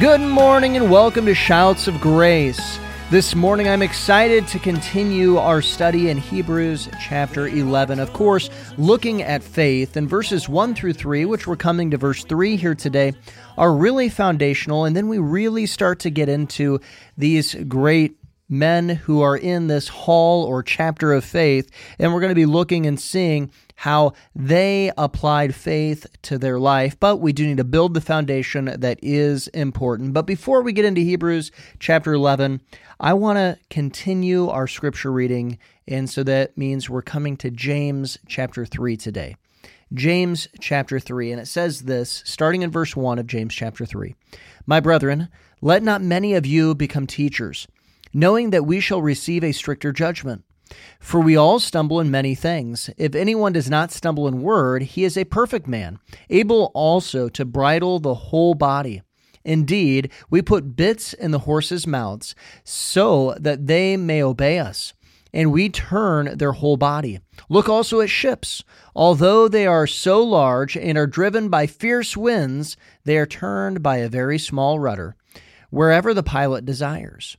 Good morning and welcome to Shouts of Grace. This morning I'm excited to continue our study in Hebrews chapter 11. Of course, looking at faith and verses 1 through 3, which we're coming to verse 3 here today, are really foundational. And then we really start to get into these great men who are in this hall or chapter of faith. And we're going to be looking and seeing how they applied faith to their life. But we do need to build the foundation that is important. But before we get into Hebrews chapter 11, I want to continue our scripture reading. And so that means we're coming to James chapter 3 today. James chapter 3, and it says this, starting in verse 1 of James chapter 3 My brethren, let not many of you become teachers, knowing that we shall receive a stricter judgment. For we all stumble in many things. If anyone does not stumble in word, he is a perfect man, able also to bridle the whole body. Indeed, we put bits in the horses' mouths so that they may obey us, and we turn their whole body. Look also at ships. Although they are so large and are driven by fierce winds, they are turned by a very small rudder, wherever the pilot desires.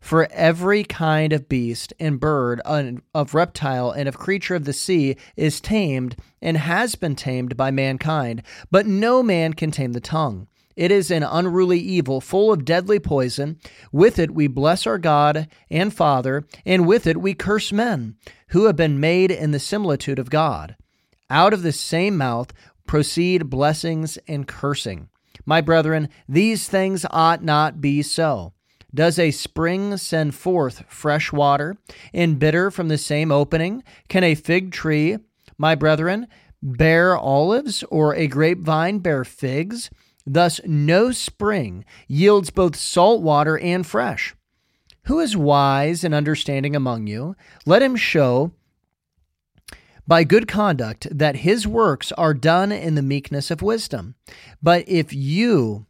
For every kind of beast and bird, uh, of reptile and of creature of the sea is tamed and has been tamed by mankind, but no man can tame the tongue. It is an unruly evil, full of deadly poison. With it we bless our God and Father, and with it we curse men, who have been made in the similitude of God. Out of the same mouth proceed blessings and cursing. My brethren, these things ought not be so. Does a spring send forth fresh water, and bitter from the same opening? Can a fig tree, my brethren, bear olives, or a grapevine bear figs? Thus, no spring yields both salt water and fresh. Who is wise and understanding among you? Let him show by good conduct that his works are done in the meekness of wisdom. But if you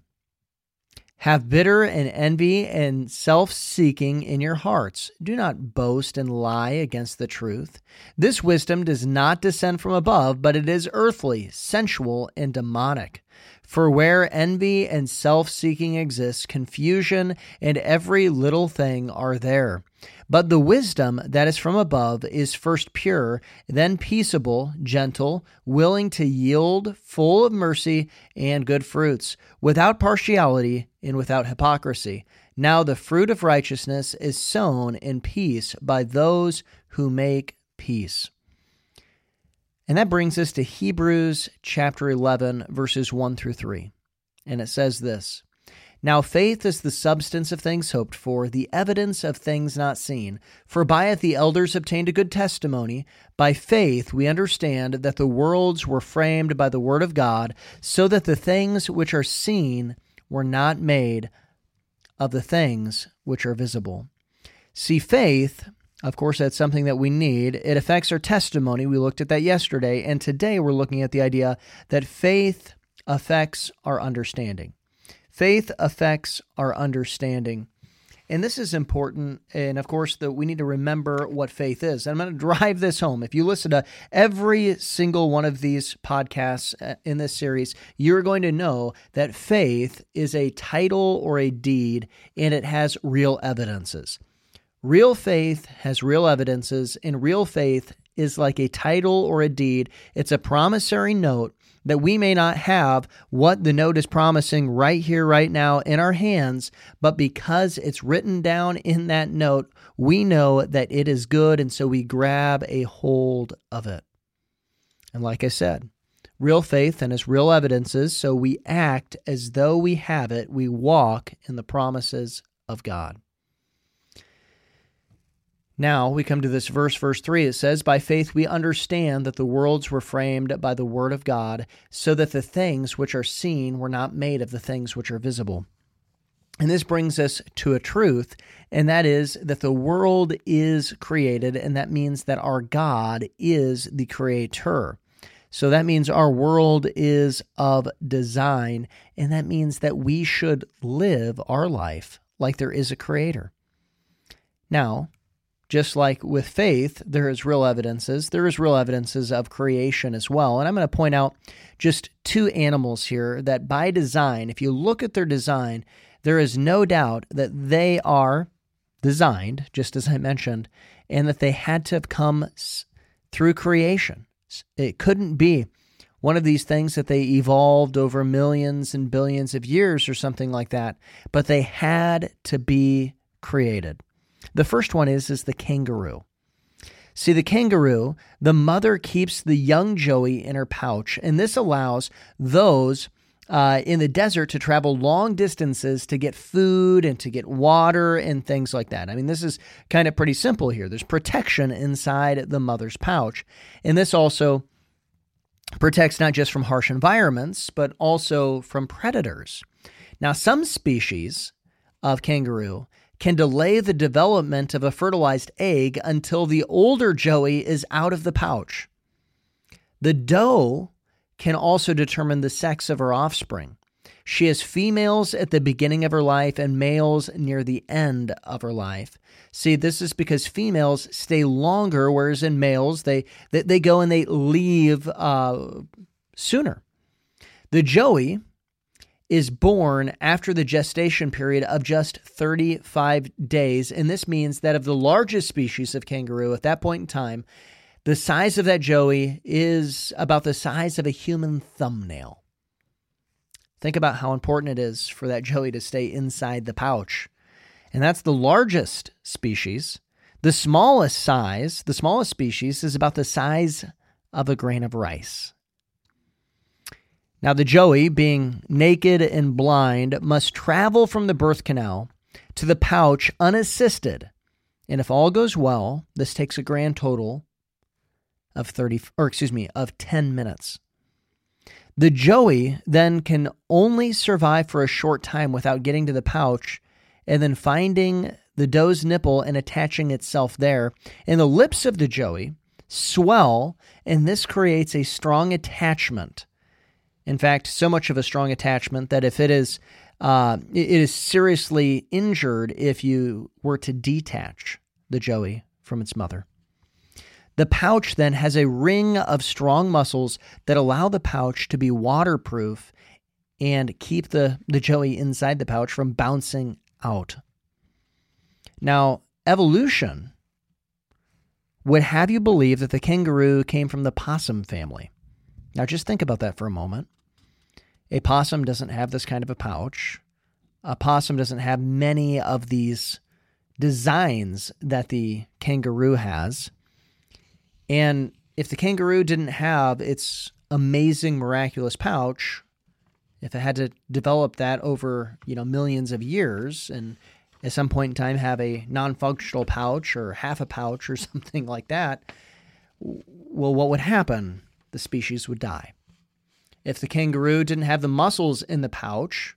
have bitter and envy and self seeking in your hearts. Do not boast and lie against the truth. This wisdom does not descend from above, but it is earthly, sensual, and demonic. For where envy and self seeking exists, confusion and every little thing are there. But the wisdom that is from above is first pure, then peaceable, gentle, willing to yield, full of mercy and good fruits, without partiality and without hypocrisy. Now the fruit of righteousness is sown in peace by those who make peace. And that brings us to Hebrews chapter 11, verses 1 through 3. And it says this now faith is the substance of things hoped for, the evidence of things not seen. For by it the elders obtained a good testimony. By faith we understand that the worlds were framed by the word of God, so that the things which are seen were not made of the things which are visible. See, faith, of course, that's something that we need. It affects our testimony. We looked at that yesterday. And today we're looking at the idea that faith affects our understanding. Faith affects our understanding. And this is important. And of course, that we need to remember what faith is. And I'm going to drive this home. If you listen to every single one of these podcasts uh, in this series, you're going to know that faith is a title or a deed and it has real evidences. Real faith has real evidences, and real faith is like a title or a deed. It's a promissory note that we may not have what the note is promising right here, right now in our hands, but because it's written down in that note, we know that it is good, and so we grab a hold of it. And like I said, real faith and its real evidences, so we act as though we have it, we walk in the promises of God. Now we come to this verse, verse 3. It says, By faith we understand that the worlds were framed by the word of God, so that the things which are seen were not made of the things which are visible. And this brings us to a truth, and that is that the world is created, and that means that our God is the creator. So that means our world is of design, and that means that we should live our life like there is a creator. Now, just like with faith, there is real evidences. There is real evidences of creation as well. And I'm going to point out just two animals here that by design, if you look at their design, there is no doubt that they are designed, just as I mentioned, and that they had to have come through creation. It couldn't be one of these things that they evolved over millions and billions of years or something like that, but they had to be created. The first one is is the kangaroo. See, the kangaroo, the mother keeps the young Joey in her pouch, and this allows those uh, in the desert to travel long distances to get food and to get water and things like that. I mean, this is kind of pretty simple here. There's protection inside the mother's pouch. And this also protects not just from harsh environments, but also from predators. Now, some species of kangaroo can delay the development of a fertilized egg until the older joey is out of the pouch. The doe can also determine the sex of her offspring. She has females at the beginning of her life and males near the end of her life. See, this is because females stay longer, whereas in males they they, they go and they leave uh, sooner. The joey is born after the gestation period of just 35 days. And this means that of the largest species of kangaroo at that point in time, the size of that joey is about the size of a human thumbnail. Think about how important it is for that joey to stay inside the pouch. And that's the largest species. The smallest size, the smallest species, is about the size of a grain of rice. Now, the Joey, being naked and blind, must travel from the birth canal to the pouch unassisted. And if all goes well, this takes a grand total of 30 or excuse me, of 10 minutes. The Joey then can only survive for a short time without getting to the pouch and then finding the doe's nipple and attaching itself there. And the lips of the Joey swell, and this creates a strong attachment in fact, so much of a strong attachment that if it is uh, it is seriously injured if you were to detach the joey from its mother. The pouch then has a ring of strong muscles that allow the pouch to be waterproof and keep the, the joey inside the pouch from bouncing out. Now, evolution would have you believe that the kangaroo came from the possum family. Now, just think about that for a moment. A possum doesn't have this kind of a pouch. A possum doesn't have many of these designs that the kangaroo has. And if the kangaroo didn't have its amazing miraculous pouch, if it had to develop that over, you know, millions of years and at some point in time have a non-functional pouch or half a pouch or something like that, well what would happen? The species would die. If the kangaroo didn't have the muscles in the pouch,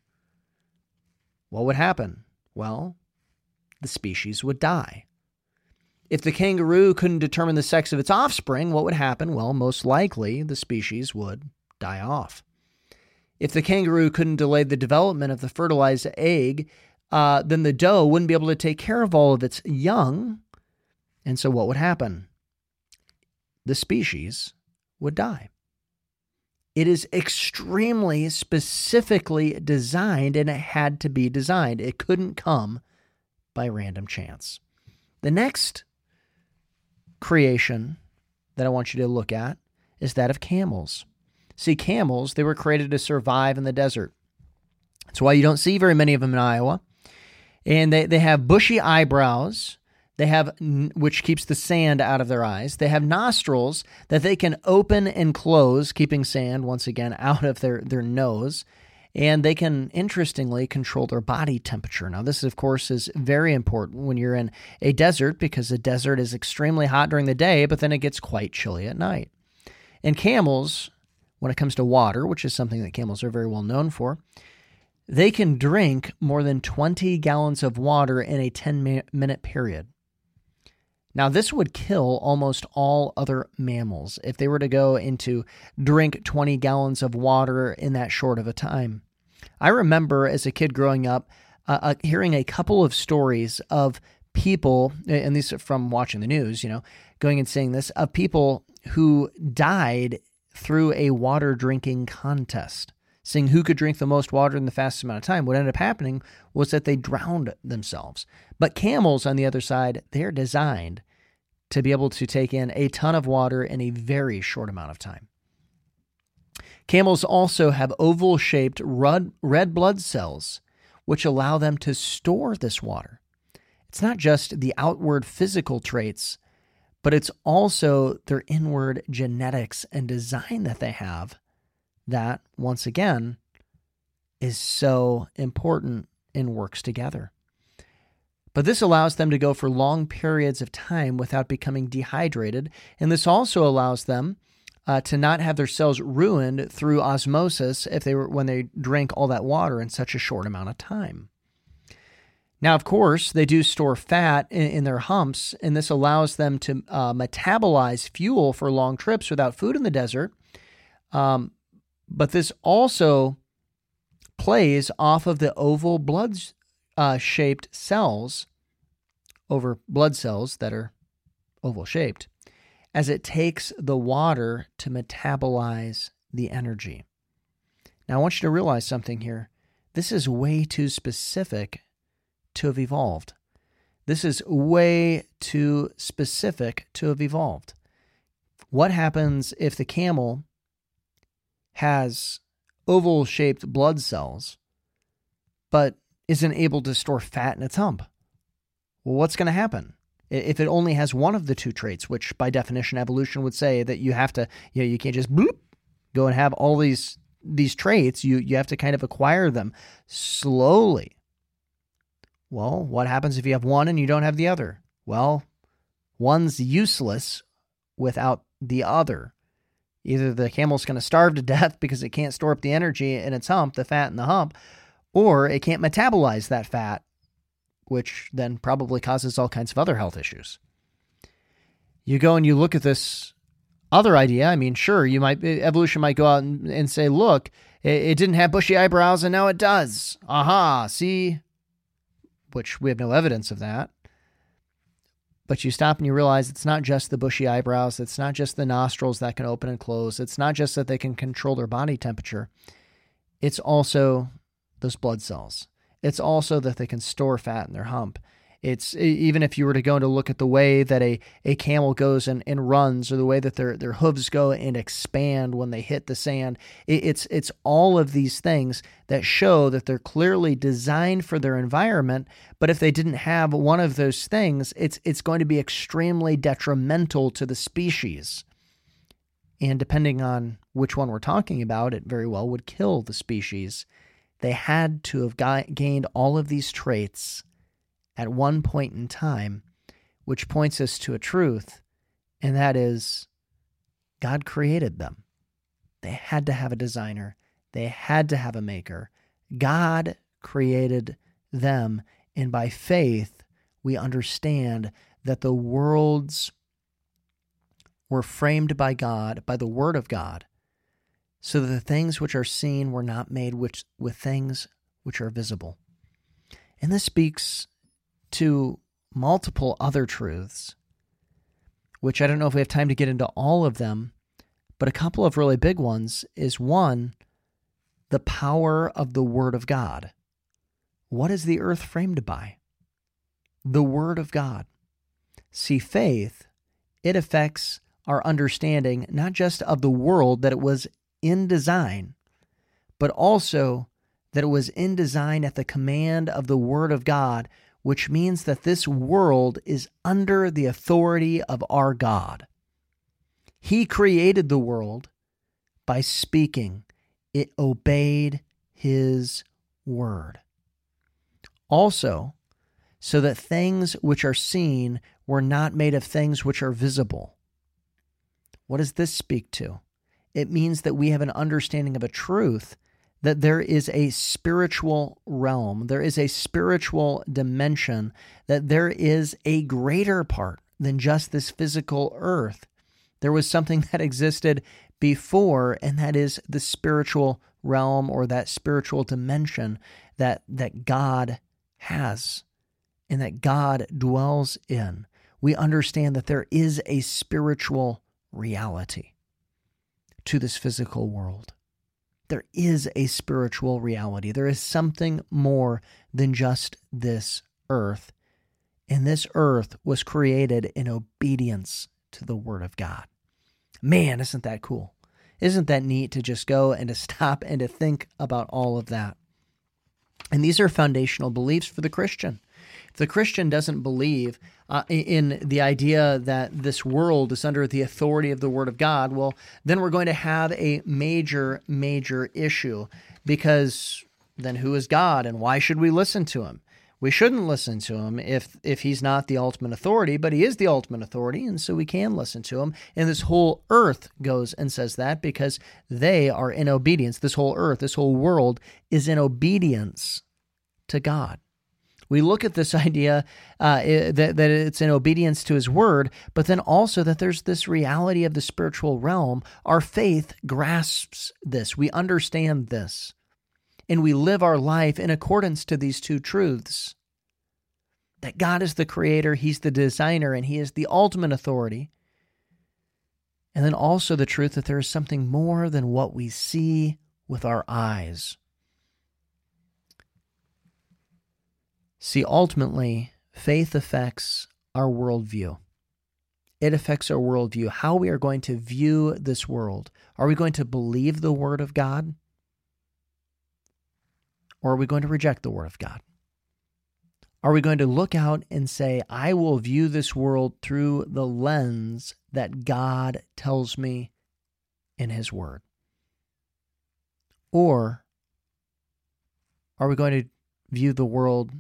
what would happen? Well, the species would die. If the kangaroo couldn't determine the sex of its offspring, what would happen? Well, most likely the species would die off. If the kangaroo couldn't delay the development of the fertilized egg, uh, then the doe wouldn't be able to take care of all of its young. And so what would happen? The species would die. It is extremely specifically designed and it had to be designed. It couldn't come by random chance. The next creation that I want you to look at is that of camels. See, camels, they were created to survive in the desert. That's why you don't see very many of them in Iowa. And they, they have bushy eyebrows they have, which keeps the sand out of their eyes. They have nostrils that they can open and close, keeping sand once again out of their, their nose. And they can, interestingly, control their body temperature. Now, this, of course, is very important when you're in a desert because the desert is extremely hot during the day, but then it gets quite chilly at night. And camels, when it comes to water, which is something that camels are very well known for, they can drink more than 20 gallons of water in a 10 minute period. Now, this would kill almost all other mammals if they were to go into drink 20 gallons of water in that short of a time. I remember as a kid growing up uh, uh, hearing a couple of stories of people, and these are from watching the news, you know, going and seeing this, of people who died through a water drinking contest seeing who could drink the most water in the fastest amount of time. What ended up happening was that they drowned themselves. But camels, on the other side, they're designed to be able to take in a ton of water in a very short amount of time. Camels also have oval shaped red blood cells, which allow them to store this water. It's not just the outward physical traits, but it's also their inward genetics and design that they have that, once again, is so important and works together. But this allows them to go for long periods of time without becoming dehydrated. And this also allows them uh, to not have their cells ruined through osmosis if they were when they drink all that water in such a short amount of time. Now, of course, they do store fat in, in their humps, and this allows them to uh, metabolize fuel for long trips without food in the desert. Um, but this also plays off of the oval blood uh, shaped cells over blood cells that are oval shaped as it takes the water to metabolize the energy. Now, I want you to realize something here. This is way too specific to have evolved. This is way too specific to have evolved. What happens if the camel has oval shaped blood cells, but isn't able to store fat in its hump. Well, what's going to happen? If it only has one of the two traits, which by definition evolution would say that you have to, you know, you can't just bloop, go and have all these these traits, you you have to kind of acquire them slowly. Well, what happens if you have one and you don't have the other? Well, one's useless without the other. Either the camel's going to starve to death because it can't store up the energy in its hump, the fat in the hump, or it can't metabolize that fat, which then probably causes all kinds of other health issues. You go and you look at this other idea. I mean, sure, you might evolution might go out and, and say, look, it, it didn't have bushy eyebrows and now it does. Aha, see? Which we have no evidence of that. But you stop and you realize it's not just the bushy eyebrows, it's not just the nostrils that can open and close, it's not just that they can control their body temperature, it's also those blood cells. It's also that they can store fat in their hump. It's even if you were to go to look at the way that a, a camel goes and, and runs, or the way that their, their hooves go and expand when they hit the sand, it, it's it's all of these things that show that they're clearly designed for their environment. But if they didn't have one of those things, it's it's going to be extremely detrimental to the species. And depending on which one we're talking about, it very well would kill the species. They had to have gained all of these traits at one point in time, which points us to a truth, and that is God created them. They had to have a designer, they had to have a maker. God created them, and by faith, we understand that the worlds were framed by God, by the Word of God, so that the things which are seen were not made with things which are visible. And this speaks to multiple other truths, which I don't know if we have time to get into all of them, but a couple of really big ones is one, the power of the Word of God. What is the earth framed by? The Word of God. See, faith, it affects our understanding not just of the world that it was in design, but also that it was in design at the command of the Word of God, which means that this world is under the authority of our God. He created the world by speaking, it obeyed His word. Also, so that things which are seen were not made of things which are visible. What does this speak to? It means that we have an understanding of a truth that there is a spiritual realm, there is a spiritual dimension, that there is a greater part than just this physical earth. There was something that existed before, and that is the spiritual realm or that spiritual dimension that, that God has and that God dwells in. We understand that there is a spiritual reality to this physical world. There is a spiritual reality. There is something more than just this earth. And this earth was created in obedience to the Word of God. Man, isn't that cool? Isn't that neat to just go and to stop and to think about all of that? And these are foundational beliefs for the Christian. The Christian doesn't believe uh, in the idea that this world is under the authority of the Word of God, well, then we're going to have a major, major issue because then who is God and why should we listen to him? We shouldn't listen to him if if he's not the ultimate authority, but he is the ultimate authority, and so we can listen to him. And this whole earth goes and says that because they are in obedience. This whole earth, this whole world is in obedience to God. We look at this idea uh, that, that it's in obedience to his word, but then also that there's this reality of the spiritual realm. Our faith grasps this. We understand this. And we live our life in accordance to these two truths that God is the creator, He's the designer, and He is the ultimate authority. And then also the truth that there is something more than what we see with our eyes. See, ultimately, faith affects our worldview. It affects our worldview, how we are going to view this world. Are we going to believe the Word of God? Or are we going to reject the Word of God? Are we going to look out and say, I will view this world through the lens that God tells me in His Word? Or are we going to view the world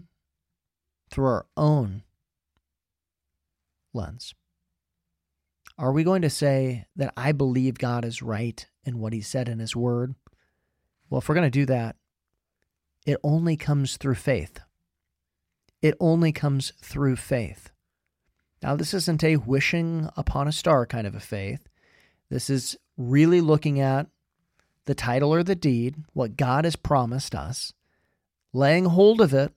through our own lens? Are we going to say that I believe God is right in what He said in His Word? Well, if we're going to do that, it only comes through faith. It only comes through faith. Now, this isn't a wishing upon a star kind of a faith. This is really looking at the title or the deed, what God has promised us, laying hold of it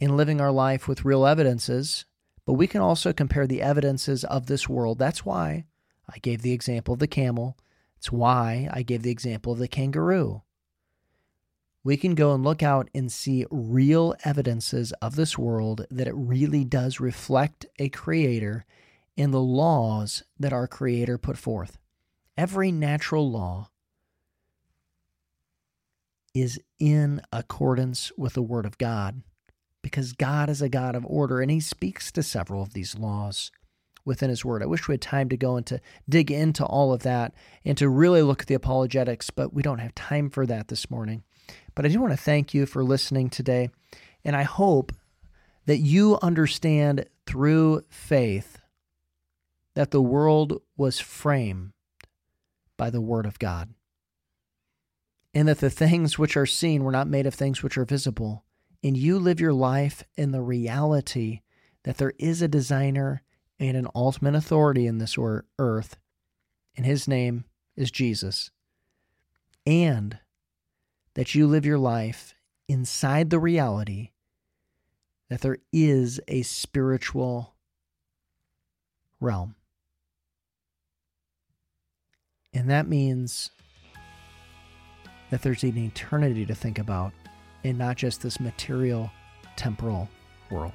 in living our life with real evidences, but we can also compare the evidences of this world. That's why I gave the example of the camel. It's why I gave the example of the kangaroo. We can go and look out and see real evidences of this world that it really does reflect a creator and the laws that our creator put forth. Every natural law is in accordance with the word of God because God is a God of order and he speaks to several of these laws within his word. I wish we had time to go and to dig into all of that and to really look at the apologetics, but we don't have time for that this morning. But I do want to thank you for listening today, and I hope that you understand through faith that the world was framed by the word of God. And that the things which are seen were not made of things which are visible and you live your life in the reality that there is a designer and an ultimate authority in this earth, and his name is Jesus, and that you live your life inside the reality that there is a spiritual realm. And that means that there's an eternity to think about and not just this material, temporal world.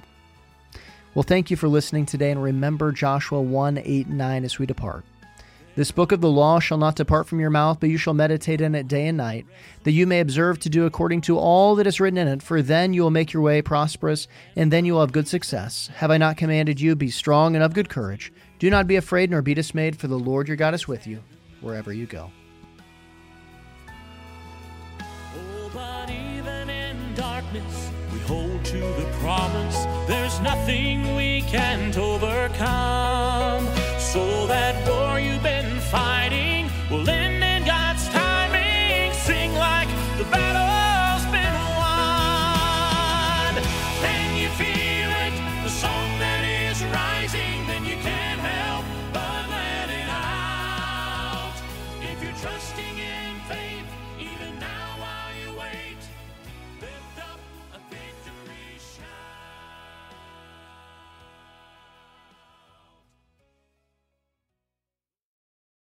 Well, thank you for listening today, and remember Joshua 1 8 9 as we depart. This book of the law shall not depart from your mouth, but you shall meditate in it day and night, that you may observe to do according to all that is written in it, for then you will make your way prosperous, and then you will have good success. Have I not commanded you, be strong and of good courage? Do not be afraid nor be dismayed, for the Lord your God is with you wherever you go. promise, we hold to the promise. There's nothing we can't overcome. So that